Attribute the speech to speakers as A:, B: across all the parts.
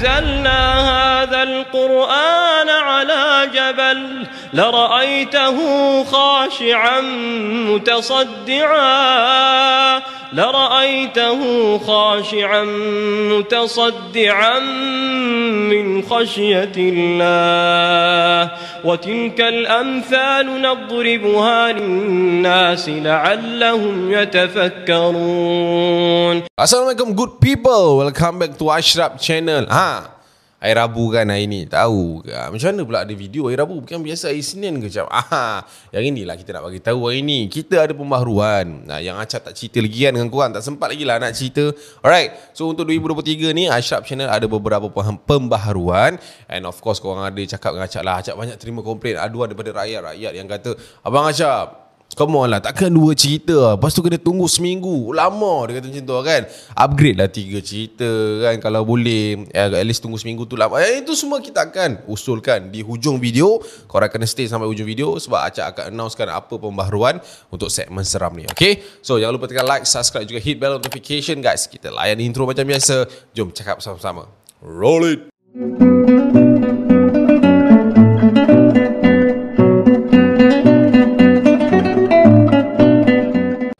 A: أنزلنا هذا القرآن على جبل لرأيته خاشعا متصدعا. لرأيته خاشعا متصدعا من خشية الله. وتلك الأمثال نضربها للناس لعلهم يتفكرون.
B: Assalamualaikum good people. Welcome back to Ashraf channel. Ha Hari Rabu kan hari ni. Tahu ke? Macam mana pula ada video hari Rabu? Bukan biasa hari Senin ke macam? Aha, Yang inilah kita nak bagi tahu hari ni. Kita ada pembaharuan. Nah, Yang Acap tak cerita lagi kan dengan korang. Tak sempat lagi lah nak cerita. Alright So untuk 2023 ni Ashraf channel ada beberapa pembaharuan. And of course korang ada cakap dengan Acap lah. Acap banyak terima komplain. Aduan daripada rakyat-rakyat yang kata Abang Acap Come on lah Takkan dua cerita lah. Lepas tu kena tunggu seminggu. Lama dia kata macam tu kan. Upgrade lah tiga cerita kan Kalau boleh. Eh, At least tunggu seminggu tu lama. Eh, Itu semua kita akan usulkan Di hujung video. Korang kena stay sampai hujung video Sebab Acak akan announcekan Apa pembaharuan Untuk segmen seram ni Okay? So jangan lupa tekan like Subscribe juga hit bell notification guys. Kita layan intro macam biasa. Jom cakap sama-sama Roll it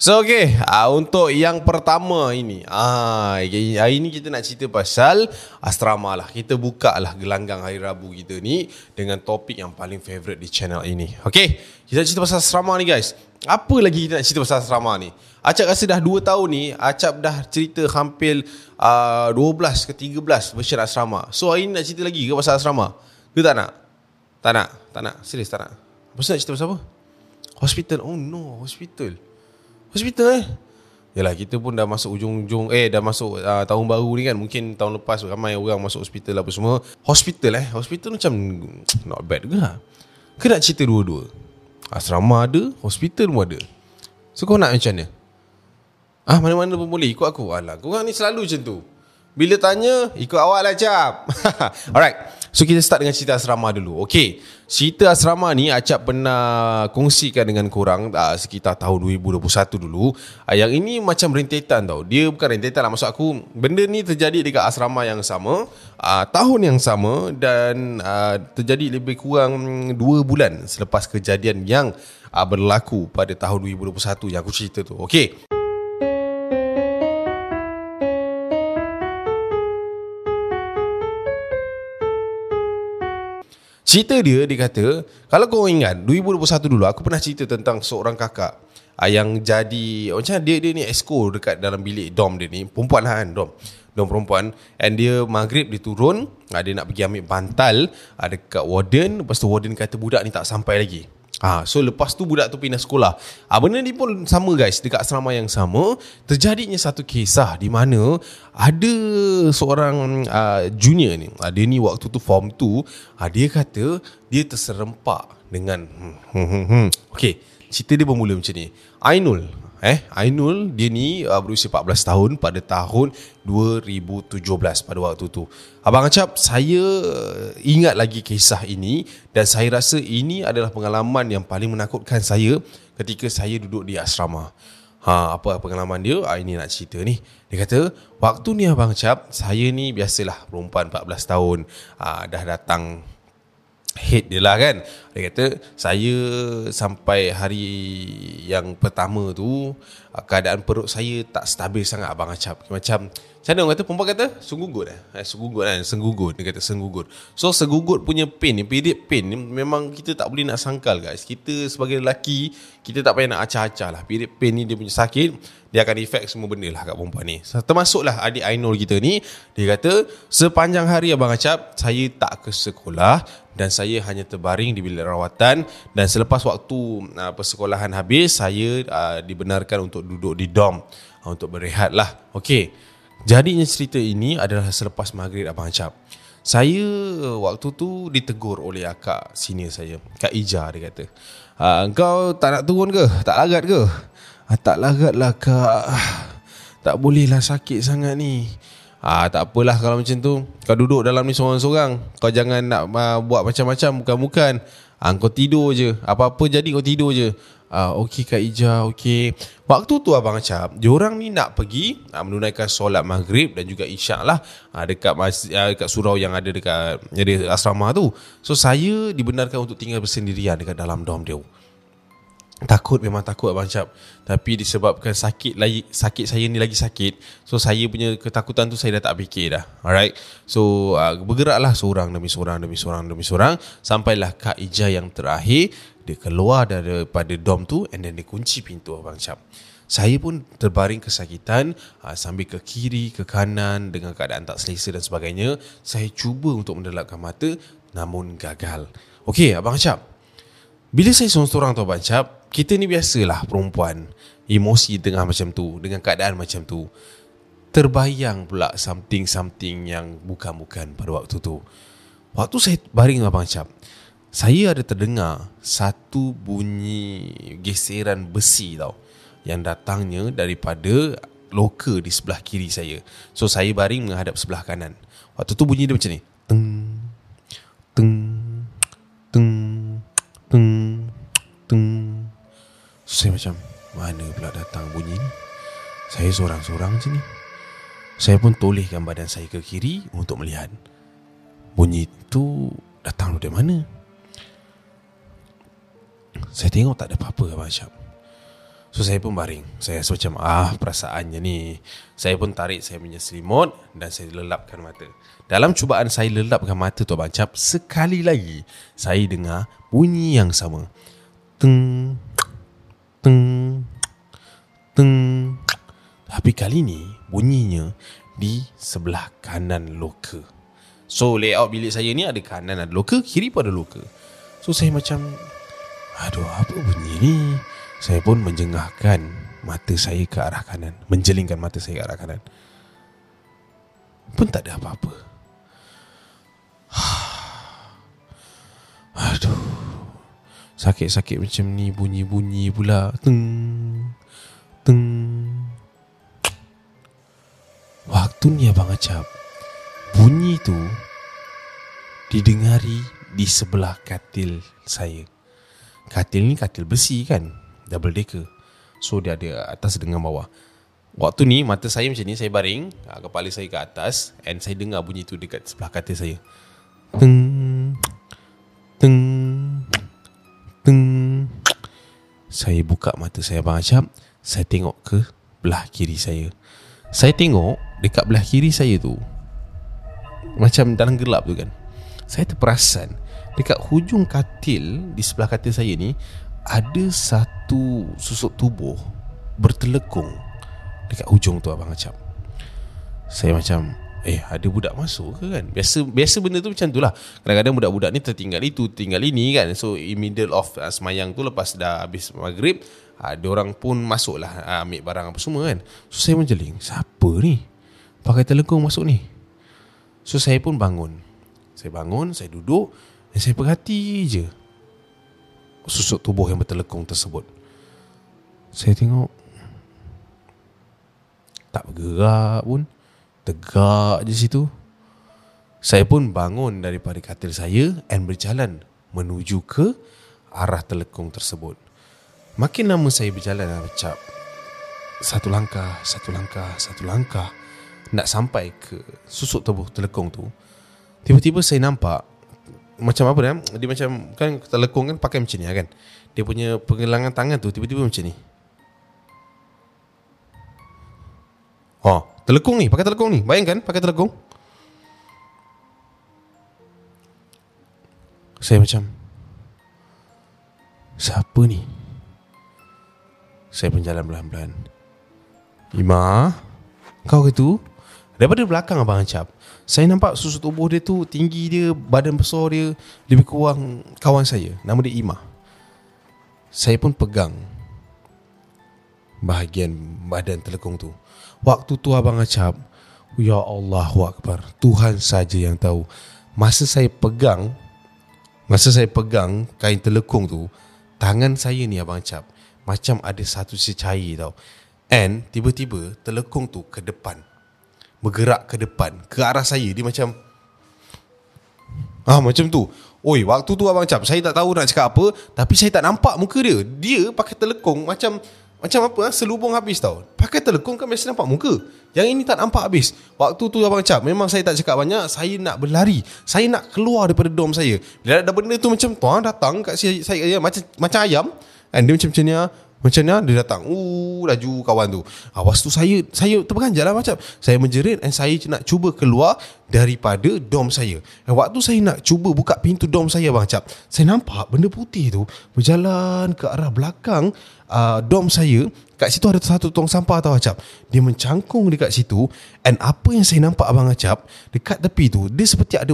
B: So okay, uh, untuk yang pertama ini ah, Hari ini kita nak cerita pasal asrama lah Kita buka lah gelanggang hari Rabu kita ni Dengan topik yang paling favourite di channel ini Okay, kita cerita pasal asrama ni guys Apa lagi kita nak cerita pasal asrama ni Acap rasa dah 2 tahun ni Acap dah cerita hampir uh, 12 ke 13 version asrama So hari ni nak cerita lagi ke pasal asrama? Ke tak nak? Tak nak? Tak nak? Serius tak nak? Pasal nak cerita pasal apa? Hospital? Oh no, hospital Hospital eh? Yalah kita pun dah masuk ujung-ujung Eh dah masuk uh, tahun baru ni kan. Mungkin tahun lepas ramai orang masuk hospital apa semua. Hospital eh? Hospital macam Not bad ke lah Ke nak cerita dua-dua? Asrama ada Hospital pun ada. So kau nak macam mana? Ah mana-mana pun boleh Ikut aku. Alah korang ni selalu macam tu Bila tanya Ikut awak lah cap Alright. So kita start dengan cerita asrama dulu. Okay Cerita asrama ni Acap pernah kongsikan dengan korang uh, Sekitar tahun 2021 dulu. Uh, Yang ini macam rentetan tau. Dia bukan rentetan lah. Maksud aku Benda ni terjadi dekat asrama yang sama uh, Tahun yang sama Dan uh, terjadi lebih kurang 2 bulan Selepas kejadian yang uh, berlaku pada tahun 2021 Yang aku cerita tu. Okay Cerita dia dia kata kalau kau ingat 2021 dulu aku pernah cerita tentang seorang kakak ah, yang jadi macam dia dia ni esko dekat dalam bilik dom dia ni perempuan lah kan dom dom perempuan. And dia maghrib dia turun ah, dia nak pergi ambil bantal ah, dekat warden. Lepas tu warden kata budak ni tak sampai lagi Ah, so lepas tu budak tu pindah sekolah. Ah, benda ni pun sama guys dekat asrama yang sama terjadinya satu kisah di mana ada seorang uh, junior ni. Ah, dia ni waktu tu form 2, ah, dia kata dia terserempak dengan hmm, hmm, hmm, hmm. Okay, cerita dia bermula macam ni. Ainul, Eh, Ainul dia ni uh, berusia 14 tahun pada tahun 2017 pada waktu tu. Abang Acap, saya ingat lagi kisah ini dan saya rasa ini adalah pengalaman yang paling menakutkan saya ketika saya duduk di asrama. Ha, apa pengalaman dia? Ha, ini nak cerita ni. Dia kata, waktu ni Abang Acap, saya ni biasalah perempuan 14 tahun. Ha, dah datang head dia lah kan. Dia kata Saya sampai hari yang pertama tu Keadaan perut saya tak stabil sangat Abang Acap Macam Macam mana orang kata? Perempuan kata Senggugut eh, eh Senggugut kan? Senggugut. Dia kata senggugut. So senggugut punya pain ni Period pain ni Memang kita tak boleh nak sangkal guys. Kita sebagai lelaki Kita tak payah nak acah-acah lah. Period pain ni dia punya sakit dia akan efek semua benda lah kat perempuan ni. Termasuklah adik Ainul kita ni Dia kata Sepanjang hari Abang Acap Saya tak ke sekolah Dan saya hanya terbaring di bilik rawatan Dan selepas waktu uh, persekolahan habis Saya uh, dibenarkan untuk duduk di dom uh, Untuk berehat lah. Okay Jadinya cerita ini adalah selepas maghrib Abang Acap saya waktu tu ditegur oleh akak senior saya Kak Ija dia kata Kau tak nak turun ke? Tak lagat ke? ah, Tak lagat lah kak Tak boleh lah sakit sangat ni Ah tak apalah kalau macam tu. Kau duduk dalam ni seorang-seorang. Kau jangan nak uh, buat macam-macam bukan-bukan. ah, Kau tidur je Apa-apa jadi kau tidur je ah, Okey Kak Ija Okey. Waktu tu Abang Acap Diorang ni nak pergi ah, Menunaikan solat maghrib Dan juga isyak lah. Ah, Dekat masjid, ah, dekat surau yang ada dekat asrama tu. So saya dibenarkan untuk tinggal bersendirian Dekat dalam dom dia Takut memang takut Abang Cap Tapi disebabkan sakit lagi Sakit saya ni lagi sakit. So saya punya ketakutan tu Saya dah tak fikir dah. Alright? So uh, bergeraklah seorang demi seorang Demi seorang demi seorang. Sampailah Kak Ija yang terakhir Dia keluar daripada dom tu And then dia kunci pintu Abang Cap saya pun terbaring kesakitan uh, Sambil ke kiri, ke kanan Dengan keadaan tak selesa dan sebagainya Saya cuba untuk mendelapkan mata Namun gagal. Okey Abang Cap bila saya seorang-seorang tu Abang Cap Kita ni biasalah perempuan Emosi tengah macam tu Dengan keadaan macam tu. Terbayang pula something-something yang bukan-bukan pada waktu tu. Waktu saya baring Abang Cap Saya ada terdengar Satu bunyi geseran besi tau Yang datangnya daripada loka di sebelah kiri saya. So saya baring menghadap sebelah kanan. Waktu tu bunyi dia macam ni. Teng Teng Teng Teng Teng Saya macam Mana pula datang bunyi ni? Saya seorang-seorang je ni. Saya pun tolehkan badan saya ke kiri Untuk melihat. Bunyi tu Datang dari mana? Saya tengok tak ada apa-apa Abang Syab So saya pun baring. Saya rasa macam Ah perasaannya ni. Saya pun tarik saya punya selimut Dan saya lelapkan mata. Dalam cubaan saya lelapkan mata tu Abang Cap Sekali lagi Saya dengar bunyi yang sama. Teng Teng. Teng. Tapi kali ni Bunyinya Di sebelah kanan loka. So layout bilik saya ni Ada kanan ada loka Kiri pun ada loka. So saya macam Aduh apa bunyi ni? Saya pun menjengahkan Mata saya ke arah kanan Menjelingkan mata saya ke arah kanan. Pun tak ada apa-apa. Aduh Sakit-sakit macam ni Bunyi-bunyi pula. Teng Teng. Waktu ni Abang Acap Bunyi tu Didengari Di sebelah katil saya. Katil ni katil besi kan Double decker. So dia ada atas dengan bawah. Waktu ni mata saya macam ni Saya baring ah, Kepala saya ke atas And saya dengar bunyi tu Dekat sebelah katil saya. Teng Saya buka mata saya Abang Acap Saya tengok ke Belah kiri saya. Saya tengok Dekat belah kiri saya tu Macam dalam gelap tu kan. Saya terperasan Dekat hujung katil Di sebelah katil saya ni Ada satu susuk tubuh Bertelekung Dekat hujung tu Abang Acap Saya macam Eh ada budak masuk ke kan? Biasa biasa benda tu macam tu lah. Kadang-kadang budak-budak ni tertinggal itu Tinggal ini kan? So in middle of uh, semayang tu Lepas dah habis maghrib Ada uh, orang pun masuk lah uh, Ambil barang apa semua kan? So saya menjeling Siapa ni? Pakai telekung masuk ni. So saya pun bangun. Saya bangun Saya duduk Dan saya perhati je Susuk tubuh yang bertelekung tersebut. Saya tengok Tak bergerak pun Tegak je situ. Saya pun bangun daripada katil saya And berjalan menuju ke arah telekung tersebut. Makin lama saya berjalan Macam Satu langkah, satu langkah, satu langkah. Nak sampai ke susuk tubuh telekung tu Tiba-tiba saya nampak Macam apa dia Dia macam Kan telekung kan pakai macam ni kan? Dia punya pengelangan tangan tu Tiba-tiba macam ni. Oh, telekung ni, pakai telekung ni. Bayangkan pakai telekung. Saya macam Siapa ni? Saya pun jalan pelan-pelan. Ima, kau ke tu? Daripada belakang abang Ancap, saya nampak susu tubuh dia tu tinggi dia, badan besar dia lebih kurang kawan saya. Nama dia Ima. Saya pun pegang bahagian badan telekung tu. Waktu tu abang acap Ya Allah Akbar Tuhan saja yang tahu. Masa saya pegang Masa saya pegang Kain telekung tu Tangan saya ni abang acap Macam ada satu secair tau. And tiba-tiba Telekung tu ke depan Bergerak ke depan Ke arah saya Dia macam Ah macam tu. Oi waktu tu Abang Cap Saya tak tahu nak cakap apa Tapi saya tak nampak muka dia. Dia pakai telekong Macam macam apa ah, Selubung habis tau. Pakai telekong kan biasa nampak muka. Yang ini tak nampak habis. Waktu tu Abang Cap Memang saya tak cakap banyak Saya nak berlari. Saya nak keluar daripada dom saya. Bila ada benda tu macam Tuan datang kat saya, saya ya, Macam macam ayam. And dia macam-macam ni ah. Macam ni dia datang uh, Laju kawan tu. Awas tu saya Saya terperanjat lah macam Saya menjerit And saya nak cuba keluar Daripada dom saya. And waktu saya nak cuba Buka pintu dom saya Abang Cap Saya nampak benda putih tu Berjalan ke arah belakang uh, Dom saya. Kat situ ada satu tong sampah tau Acap. Dia mencangkung dekat situ And apa yang saya nampak Abang Acap Dekat tepi tu Dia seperti ada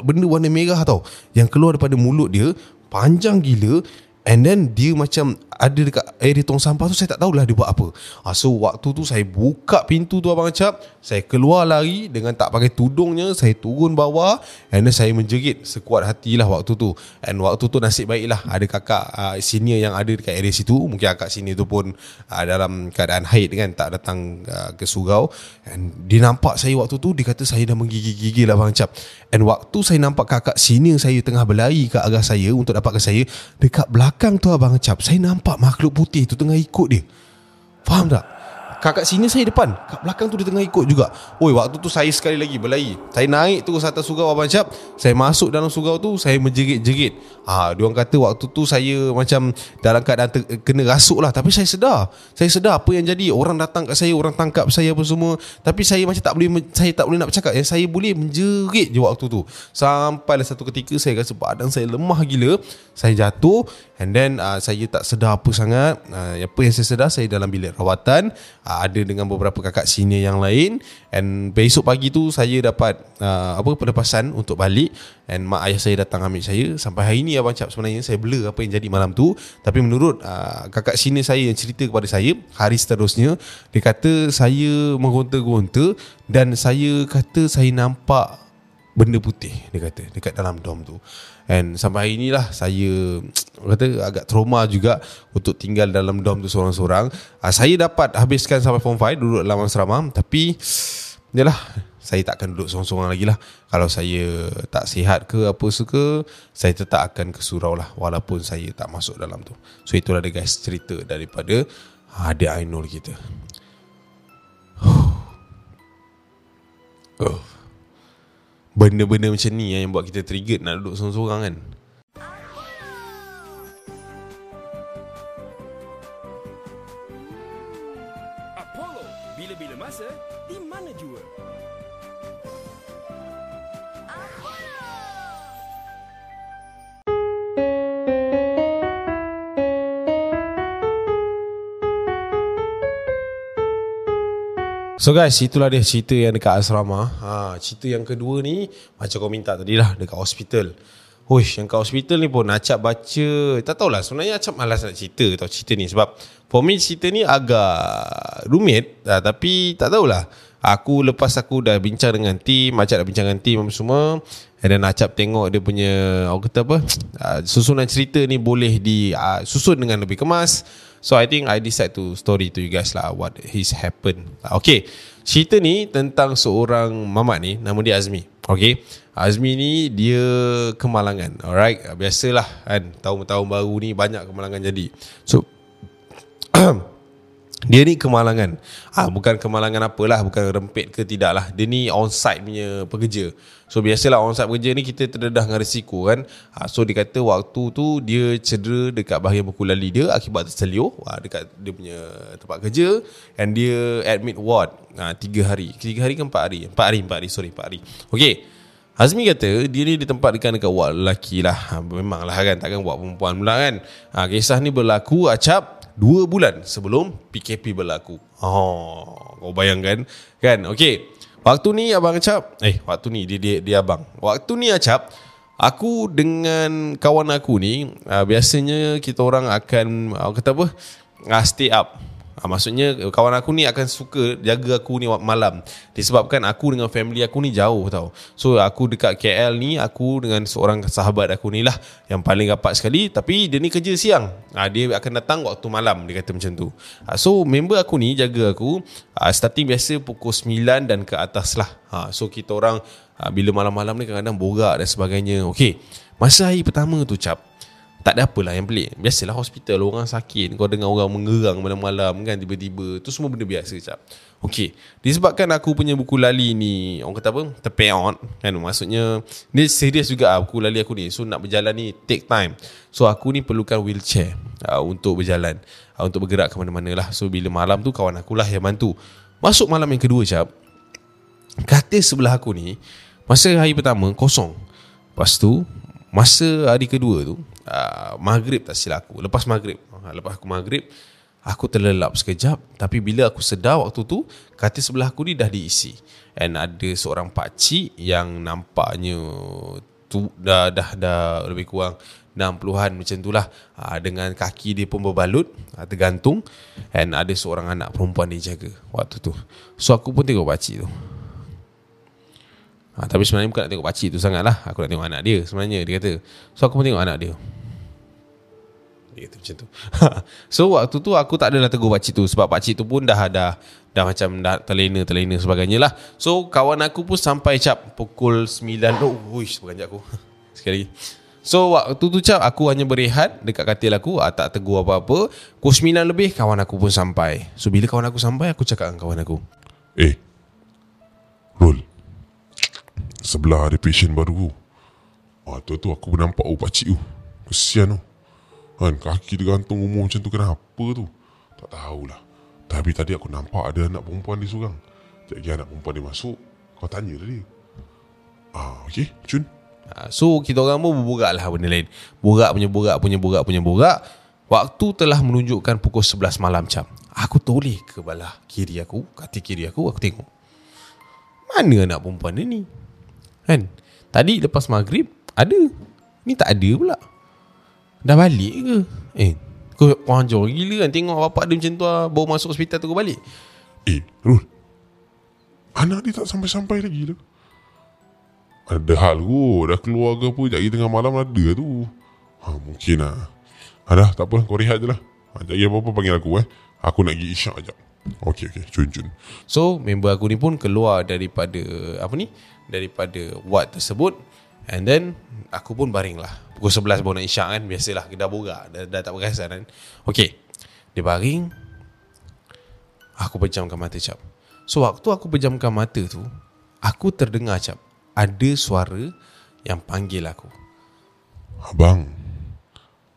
B: Benda warna merah tau Yang keluar daripada mulut dia Panjang gila And then dia macam ada dekat area tong sampah tu saya tak tahulah dia buat apa. Ha, so waktu tu saya buka pintu tu abang Acap, saya keluar lari dengan tak pakai tudungnya, saya turun bawah and then saya menjerit sekuat hatilah waktu tu. And waktu tu nasib baiklah ada kakak uh, senior yang ada dekat area situ, mungkin kakak sini tu pun uh, dalam keadaan haid kan, tak datang uh, ke surau and dia nampak saya waktu tu dia kata saya dah menggigil-gigil abang Acap. And waktu saya nampak kakak senior saya tengah berlari ke arah saya untuk dapatkan saya dekat belakang belakang tu abang cap Saya nampak makhluk putih tu tengah ikut dia. Faham tak? Kakak sini saya depan Kat belakang tu dia tengah ikut juga. Oi waktu tu saya sekali lagi berlari. Saya naik terus atas surau Abang Syap Saya masuk dalam surau tu Saya menjerit-jerit. Ha, Dia orang kata waktu tu saya macam Dalam keadaan ter- kena rasuk lah. Tapi saya sedar. Saya sedar apa yang jadi. Orang datang kat saya Orang tangkap saya apa semua. Tapi saya macam tak boleh Saya tak boleh nak bercakap. Yang saya boleh menjerit je waktu tu. Sampailah satu ketika Saya rasa badan saya lemah gila. Saya jatuh And then uh, saya tak sedar apa sangat. Uh, Apa yang saya sedar Saya dalam bilik rawatan. Uh, Ada dengan beberapa kakak senior yang lain. And besok pagi tu Saya dapat uh, Apa pelepasan Untuk balik. And mak ayah saya datang ambil saya. Sampai hari ni Abang Cap sebenarnya Saya blur apa yang jadi malam tu. Tapi menurut uh, Kakak senior saya yang cerita kepada saya Hari seterusnya Dia kata Saya menggonta-gonta Dan saya kata Saya nampak Benda putih Dia kata Dekat dalam dom tu And sampai hari inilah saya kata agak trauma juga untuk tinggal dalam dom tu seorang-seorang. Uh, saya dapat habiskan sampai form 5 duduk dalam asrama tapi yalah saya tak akan duduk seorang-seorang lagi lah. Kalau saya tak sihat ke apa suka, saya tetap akan ke surau lah walaupun saya tak masuk dalam tu. So itulah dia guys cerita daripada adik Ainul kita. Oh benda-benda macam ni yang buat kita trigger nak duduk seorang-seorang kan. So guys, itulah dia cerita yang dekat asrama. Ha, cerita yang kedua ni macam kau minta tadi lah dekat hospital. Huish, yang kat hospital ni pun Acap baca Tak tahulah sebenarnya Acap malas nak cerita tau cerita ni Sebab for me cerita ni agak rumit uh, Tapi tak tahulah Aku lepas aku dah bincang dengan team Acap dah bincang dengan team semua And then Acap tengok dia punya Aku kata apa uh, Susunan cerita ni boleh di uh, Susun dengan lebih kemas So I think I decide to story to you guys lah what has happened. Okay, cerita ni tentang seorang mamat ni, nama dia Azmi. Okay, Azmi ni dia kemalangan. Alright, biasalah kan tahun-tahun baru ni banyak kemalangan jadi. So Dia ni kemalangan. Ah, Bukan kemalangan apalah Bukan rempit ke tidak lah Dia ni on-site punya pekerja. So biasalah on-site pekerja ni Kita terdedah dengan risiko kan. Ah, So dia kata waktu tu Dia cedera dekat bahagian buku lali dia Akibat terseliur ah, Dekat dia punya tempat kerja. And dia admit ward. Ah, Tiga hari. Tiga hari ke empat hari? Empat hari, empat hari. Sorry, empat hari. Okay Azmi kata dia ni ditempatkan dekat ward lelaki lah. Ha, Memanglah kan takkan buat perempuan pula kan. Ha, Kisah ni berlaku acap Dua bulan sebelum PKP berlaku. Oh, kau bayangkan Kan, okay Waktu ni Abang Acap Eh, waktu ni dia, dia, dia Abang. Waktu ni Acap Aku dengan kawan aku ni uh, Biasanya kita orang akan uh, Kata apa? Uh, Stay up Ha, maksudnya kawan aku ni akan suka jaga aku ni malam. Disebabkan aku dengan family aku ni jauh tau. So aku dekat KL ni Aku dengan seorang sahabat aku ni lah Yang paling rapat sekali. Tapi dia ni kerja siang. Ha, Dia akan datang waktu malam Dia kata macam tu. Ha, So member aku ni jaga aku ha, Starting biasa pukul 9 dan ke atas lah. Ha, So kita orang ha, Bila malam-malam ni kadang-kadang borak dan sebagainya. Okay Masa hari pertama tu cap tak ada apalah yang pelik. Biasalah hospital Orang sakit. Kau dengar orang mengerang Malam-malam kan Tiba-tiba. Tu semua benda biasa cap Okay Disebabkan aku punya buku lali ni Orang kata apa? Terpeot Kan? Maksudnya Ni serius juga lah Buku lali aku ni. So nak berjalan ni Take time. So aku ni perlukan wheelchair uh, Untuk berjalan. Uh, Untuk bergerak ke mana-mana lah So bila malam tu Kawan aku lah yang bantu. Masuk malam yang kedua cap Katil sebelah aku ni Masa hari pertama Kosong. Lepas tu Masa hari kedua tu uh, Maghrib tak silap aku. Lepas maghrib uh, Lepas aku maghrib Aku terlelap sekejap. Tapi bila aku sedar waktu tu Katil sebelah aku ni dah diisi. And ada seorang pakcik Yang nampaknya tu, dah, dah, dah lebih kurang 60-an macam tu lah. Uh, Dengan kaki dia pun berbalut Tergantung. And ada seorang anak perempuan dia jaga Waktu tu. So aku pun tengok pakcik tu. Ha, tapi sebenarnya bukan nak tengok pakcik tu sangat lah Aku nak tengok anak dia sebenarnya Dia kata. So aku pun tengok anak dia Dia kata macam tu. So waktu tu aku tak adalah tegur pakcik tu Sebab pakcik tu pun dah ada Dah macam dah terlena-terlena sebagainya lah. So kawan aku pun sampai cap Pukul 9 Oh wish Bukan aku. Sekali So waktu tu cap Aku hanya berehat Dekat katil aku. Ah, Tak tegur apa-apa. Pukul 9 lebih Kawan aku pun sampai. So bila kawan aku sampai Aku cakap dengan kawan aku.
C: Eh Rul. Sebelah ada patient baru. Tu Ah tu tu aku nampak oh pakcik tu. Kesian tu Kan kaki dia gantung umur macam tu Kenapa tu? Tak tahulah. Tapi tadi aku nampak ada anak perempuan dia seorang. Sekejap lagi anak perempuan dia masuk Kau tanya tadi Ah okey Cun
B: Ha, So kita orang pun berborak lah benda lain. Borak punya borak punya borak punya borak. Waktu telah menunjukkan pukul 11 malam jam Aku toleh ke belah kiri aku Kaki kiri aku Aku tengok. Mana anak perempuan dia ni? Kan Tadi lepas maghrib Ada. Ni tak ada pula Dah balik ke? Eh Kau panjang gila kan Tengok bapak dia macam tu lah Bawa masuk hospital tu kau balik.
C: Eh Rul. Anak dia tak sampai-sampai lagi tu. Ada hal kot Dah keluar ke apa? Sekejap tengah malam ada tu. Ha, Mungkin lah. Ha, Dah tak apa Kau rehat je lah. Ha, Sekejap lagi apa-apa panggil aku eh. Aku nak pergi isyak sekejap. Okey okey cun cun
B: So member aku ni pun keluar daripada Apa ni? Daripada ward tersebut And then Aku pun baring lah. Pukul 11 baru nak isyak kan Biasalah dah borak Dah, dah tak perasan kan. Okay. Dia baring Aku pejamkan mata cap So waktu aku pejamkan mata tu Aku terdengar cap Ada suara Yang panggil aku.
C: Abang.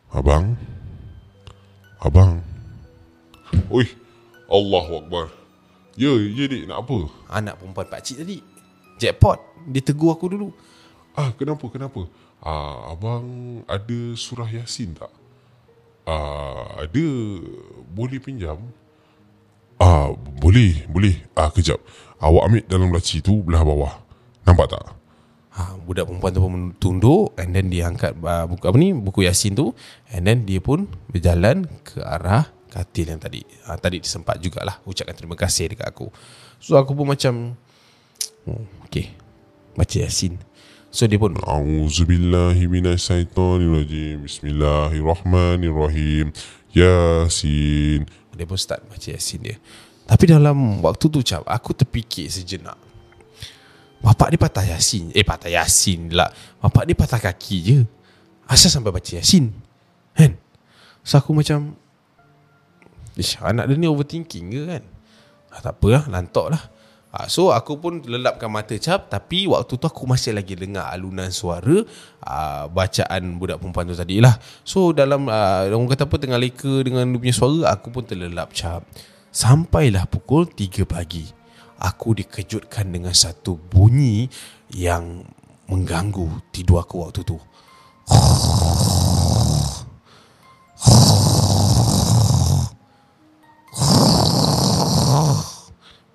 C: Abang. Abang. Oi Allahu Akbar. Ya ya dik nak apa?
B: Anak perempuan pakcik tadi. Jackpot. Dia tegur aku dulu
C: Ah kenapa kenapa? Ah abang ada surah Yasin tak? Ah ada boleh pinjam. Ah boleh boleh. Ah kejap. Awak ambil dalam laci tu belah bawah. Nampak tak?
B: Ha, Budak perempuan tu pun tunduk And then dia angkat uh, buku apa ni Buku Yasin tu And then dia pun berjalan ke arah katil yang tadi. Ha, Tadi disempat jugalah Ucapkan terima kasih dekat aku. So aku pun macam oh, Okay Baca Yasin So dia pun
C: A'udzubillahi minasyaitonirrajim Bismillahirrahmanirrahim. Yasin.
B: Dia pun start baca Yasin dia. Tapi dalam waktu tu cap Aku terfikir sejenak. Bapak dia patah Yasin. Eh patah Yasin lah Bapak dia patah kaki je. Asal sampai baca Yasin? Kan? So aku macam Ish, anak dia ni overthinking ke kan? Ah, Tak apalah Lantok lah ah, So aku pun lelapkan mata cap Tapi waktu tu aku masih lagi dengar alunan suara ah, Bacaan budak perempuan tu tadi lah. So dalam ah, Orang kata apa Tengah leka dengan dia punya suara Aku pun terlelap cap. Sampailah pukul 3 pagi Aku dikejutkan dengan satu bunyi Yang mengganggu tidur aku waktu tu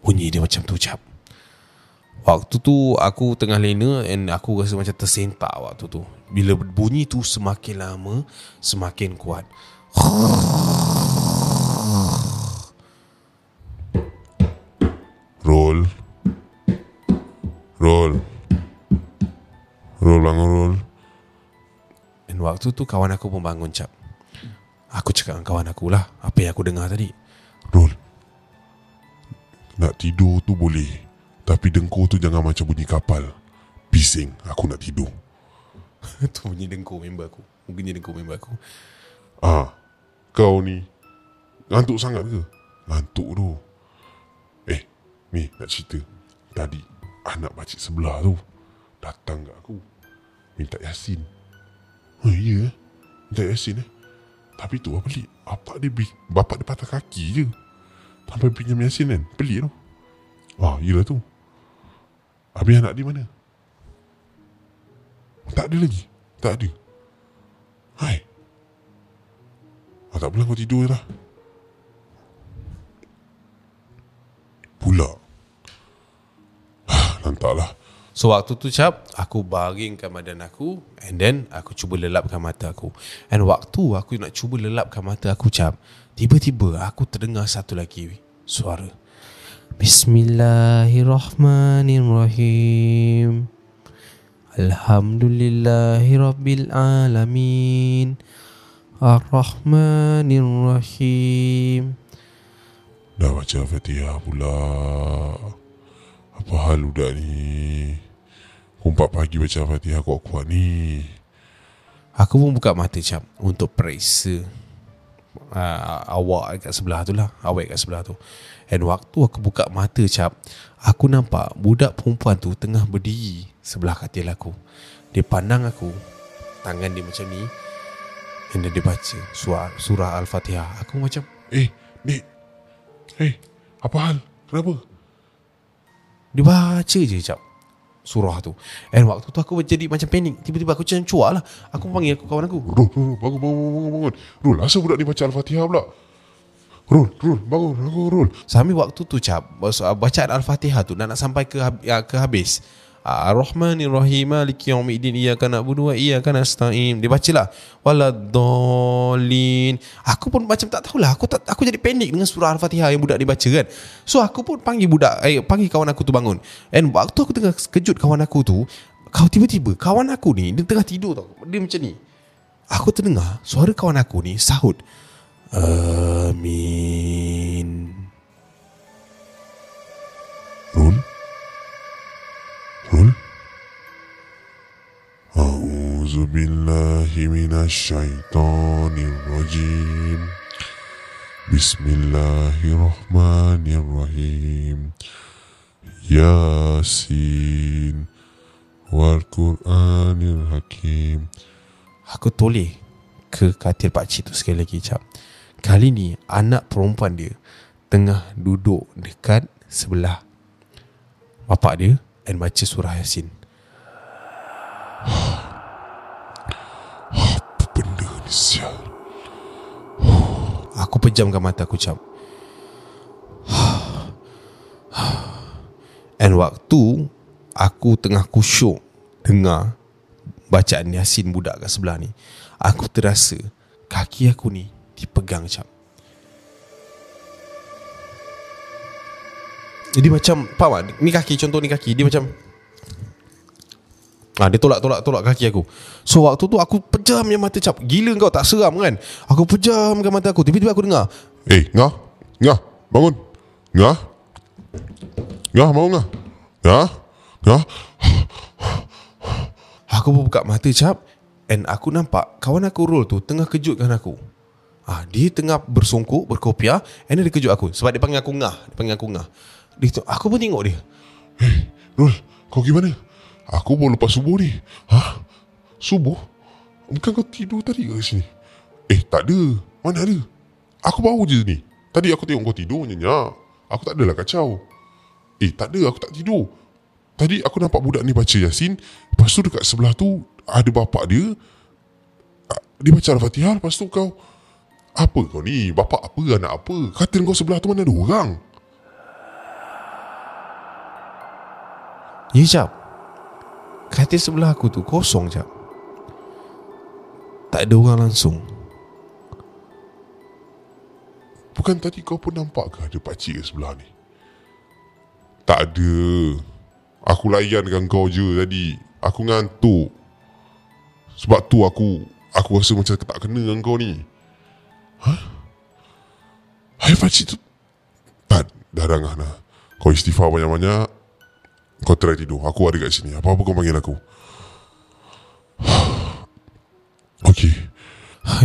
B: Bunyi dia macam tu cap. Waktu tu aku tengah lena And aku rasa macam tersentak waktu tu. Bila bunyi tu semakin lama Semakin kuat.
C: Roll. Roll. Roll bangun roll.
B: Dan waktu tu kawan aku pun bangun cap. Aku cakap dengan kawan aku lah Apa yang aku dengar tadi.
C: Roll Nak tidur tu boleh Tapi dengkur tu jangan macam bunyi kapal Bising Aku nak tidur
B: Tu bunyi dengkur member aku Bunyi dengkur member aku
C: Ah, kau ni ngantuk sangat ke? Ngantuk tu. Eh, ni nak cerita. Tadi anak pakcik sebelah tu datang kat aku minta Yasin. Oh iya, eh? minta Yasin eh. Tapi tu apa pelik. Bapak dia bapak dia patah kaki je. Sampai pinjam Yasin kan. Pelik tu. Wah, yelah tu. Habis anak dia mana? Tak ada lagi. Tak ada. Hai. Ah, tak apalah kau tidur je lah.
B: So waktu tu cap Aku baringkan badan aku And then Aku cuba lelapkan mata aku. And waktu aku nak cuba lelapkan mata aku cap Tiba-tiba aku terdengar satu lagi Suara. Bismillahirrahmanirrahim. Alhamdulillahirrabbilalamin. Ar-Rahmanirrahim.
C: Dah baca Fatihah pula. Apa hal budak ni? 4 pagi baca Fatihah kuat-kuat ni.
B: Aku pun buka mata cap Untuk periksa uh, Awak kat sebelah tu lah Awak kat sebelah tu And waktu aku buka mata cap Aku nampak Budak perempuan tu Tengah berdiri Sebelah katil aku Dia pandang aku Tangan dia macam ni And then dia baca Surah, surah Al-Fatihah Aku macam
C: Eh, Nik. Eh, apa hal? Kenapa?
B: Dia baca je cap Surah tu And waktu tu aku jadi macam panik Tiba-tiba aku macam cuak lah Aku panggil aku kawan aku
C: Rul, Rul, bangun, bangun, bangun, bangun. Rul, asal budak ni baca Al-Fatihah pula? Rul, Rul, bangun, bangun, Rul.
B: Sambil waktu tu cap Bacaan Al-Fatihah tu Nak, nak sampai ke, ya, ke habis Ar-Rahmanir-Rahim Maliki yawmiddin Iyaka na'budu wa iyaka nasta'in. Dia baca lah Waladhalin Aku pun macam tak tahulah Aku tak, aku jadi panik dengan surah Al-Fatihah Yang budak dia baca kan. So aku pun panggil budak eh, Panggil kawan aku tu bangun. And waktu aku tengah kejut kawan aku tu Kau tiba-tiba Kawan aku ni Dia tengah tidur tau. Dia macam ni. Aku terdengar Suara kawan aku ni Sahut Amin
C: A'udzu billahi minasyaitonir rajim. Bismillahirrahmanirrahim. Yasin wal Qur'anil Hakim.
B: Aku toleh ke katil pakcik tu sekali lagi cap. Kali ni anak perempuan dia tengah duduk dekat sebelah bapak dia dan baca surah Yasin. Pejamkan mata aku cap. And waktu aku tengah kusyuk dengar bacaan Yasin budak kat sebelah ni, aku terasa kaki aku ni dipegang cap. Jadi macam Faham tak Ni kaki contoh ni kaki Dia macam Ah, dia tolak tolak tolak kaki aku. So waktu tu aku pejam yang mata cap. Gila kau tak seram kan? Aku pejamkan mata aku. Tiba-tiba aku dengar.
C: Eh, ngah, ngah, bangun, ngah, ngah, bangun ngah, ngah, ngah.
B: Aku pun buka mata cap and aku nampak kawan aku Rul tu tengah kejutkan aku. Ah, dia tengah bersungkuk, berkopiah and dia kejut aku sebab dia panggil aku ngah, dia panggil aku ngah. Dia tu, aku pun tengok dia.
C: Eh, Rul, kau gimana? Aku baru lepas subuh ni. Hah? Subuh? Bukan kau tidur tadi ke sini? Eh, tak ada. Mana ada? Aku baru je ni. Tadi aku tengok kau tidur nyenyak. Aku tak adalah kacau. Eh, tak ada. Aku tak tidur. Tadi aku nampak budak ni baca Yasin. Lepas tu dekat sebelah tu ada bapak dia. Ah, Dia baca Al-Fatihah. Lepas tu kau... Apa kau ni? Bapak apa? Anak apa? Katil kau sebelah tu mana ada orang?
B: Ya. Katil sebelah aku tu kosong cap. Tak ada orang langsung.
C: Bukan tadi kau pun nampak ke ada pakcik kat sebelah ni? Tak ada. Aku layankan kau je tadi. Aku ngantuk. Sebab tu aku aku rasa macam tak kena dengan kau ni. Hah? Hai pakcik tu. Tak, dah dah. Kau istighfar banyak-banyak. Kau try tidur. Aku ada kat sini. Apa-apa kau panggil aku.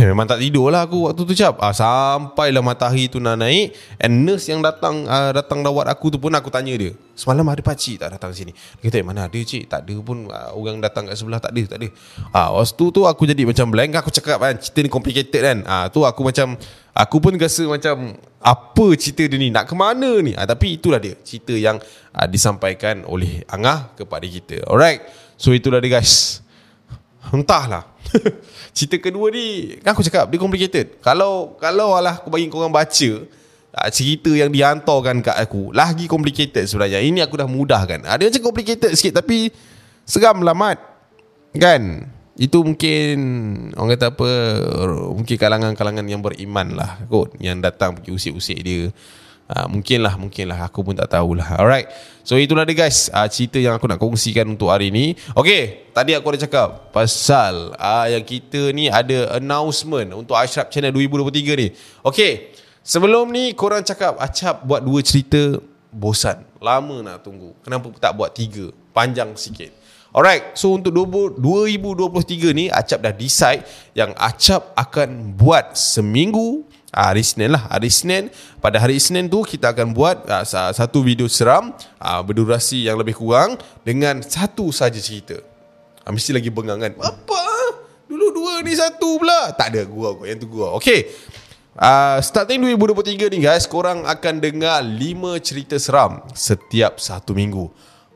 B: memang tak tidur lah aku waktu tu cap. Ah, sampailah matahari tu nak naik. And nurse yang datang ah, datang rawat aku tu pun aku tanya dia. Semalam ada pakcik tak datang sini? Dia kata, mana ada cik? Tak ada pun ah, orang datang kat sebelah. Tak ada, tak ada. Ah, waktu tu aku jadi macam blank. Aku cakap kan, cerita ni complicated kan. Ah, tu aku macam, aku pun rasa macam, apa cerita dia ni? Nak ke mana ni? Ah, tapi itulah dia. Cerita yang ah, disampaikan oleh Angah kepada kita. Alright. So itulah dia guys. Entahlah. cerita kedua ni kan aku cakap dia complicated. Kalau kalau alah aku bagi korang baca ah, cerita yang dihantarkan kat aku lagi complicated sebenarnya. Ini aku dah mudahkan. Ada macam complicated sikit tapi seram lah mat. Kan? Itu mungkin orang kata apa mungkin kalangan-kalangan yang beriman lah kot yang datang pergi usik-usik dia. Uh, mungkin lah, mungkin lah. Aku pun tak tahulah. Alright. So itulah dia guys. Uh, cerita yang aku nak kongsikan untuk hari ni. Okay. Tadi aku ada cakap. Pasal uh, yang kita ni ada announcement untuk Ashraf Channel 2023 ni. Okay. Sebelum ni korang cakap Acap buat dua cerita bosan. Lama nak tunggu. Kenapa tak buat tiga? Panjang sikit. Alright, so untuk 2023 ni Acap dah decide yang Acap akan buat seminggu Ah, hari Senin lah. Hari Senin Pada hari Senin tu Kita akan buat uh, Satu video seram uh, Berdurasi yang lebih kurang Dengan satu saja cerita. Uh, Mesti lagi bengang kan? Apa? Dulu dua ni satu pula. Tak ada gua kau Yang tu gua Okay uh, Starting 2023 ni guys Korang akan dengar lima cerita seram Setiap satu minggu.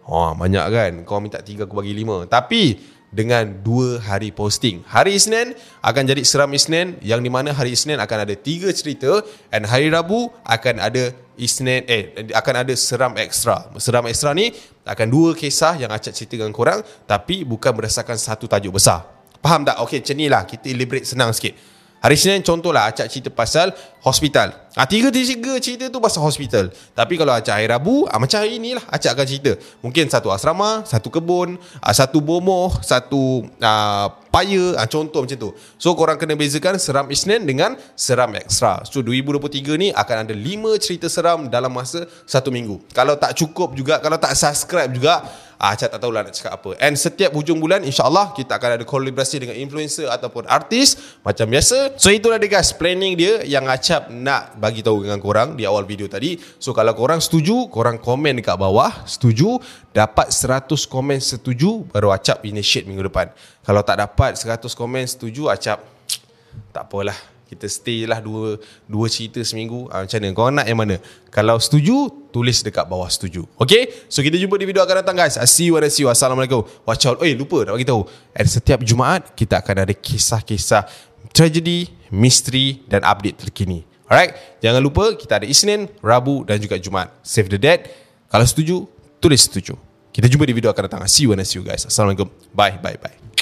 B: Oh, banyak kan? Kau minta tiga Aku bagi lima. Tapi dengan dua hari posting. Hari Isnin akan jadi Seram Isnin yang di mana hari Isnin akan ada tiga cerita dan hari Rabu akan ada Isnin eh akan ada Seram Extra. Seram Extra ni akan dua kisah yang acak cerita dengan korang tapi bukan berdasarkan satu tajuk besar. Faham tak? Okey, macam ni lah. Kita elaborate senang sikit. Hari Senin contohlah acak cerita pasal hospital. Ah tiga tiga cerita tu pasal hospital. Tapi kalau acak hari Rabu, ah, macam hari inilah acak akan cerita. Mungkin satu asrama, satu kebun, ah, satu bomoh, satu ah, paya, ah, contoh macam tu. So korang kena bezakan seram Isnin dengan seram ekstra. So 2023 ni akan ada lima cerita seram dalam masa satu minggu. Kalau tak cukup juga, kalau tak subscribe juga, Ah, Acap tak tahulah nak cakap apa. And setiap hujung bulan, insyaAllah kita akan ada kolaborasi dengan influencer ataupun artis. Macam biasa. So itulah dia guys, planning dia yang Acap nak bagi tahu dengan korang di awal video tadi. So kalau korang setuju, korang komen dekat bawah. Setuju, dapat 100 komen setuju, baru Acap initiate minggu depan. Kalau tak dapat 100 komen setuju, Acap tak apalah. Kita stay lah dua, dua cerita seminggu ha, Macam mana? Korang nak yang mana? Kalau setuju, tulis dekat bawah setuju Okay? So kita jumpa di video akan datang guys I see you and I see you Assalamualaikum Watch out Eh lupa nak bagi tahu At setiap Jumaat Kita akan ada kisah-kisah Tragedi, misteri dan update terkini Alright, jangan lupa kita ada Isnin, Rabu dan juga Jumaat. Save the date. Kalau setuju, tulis setuju. Kita jumpa di video akan datang. See you and see you guys. Assalamualaikum. Bye, bye, bye.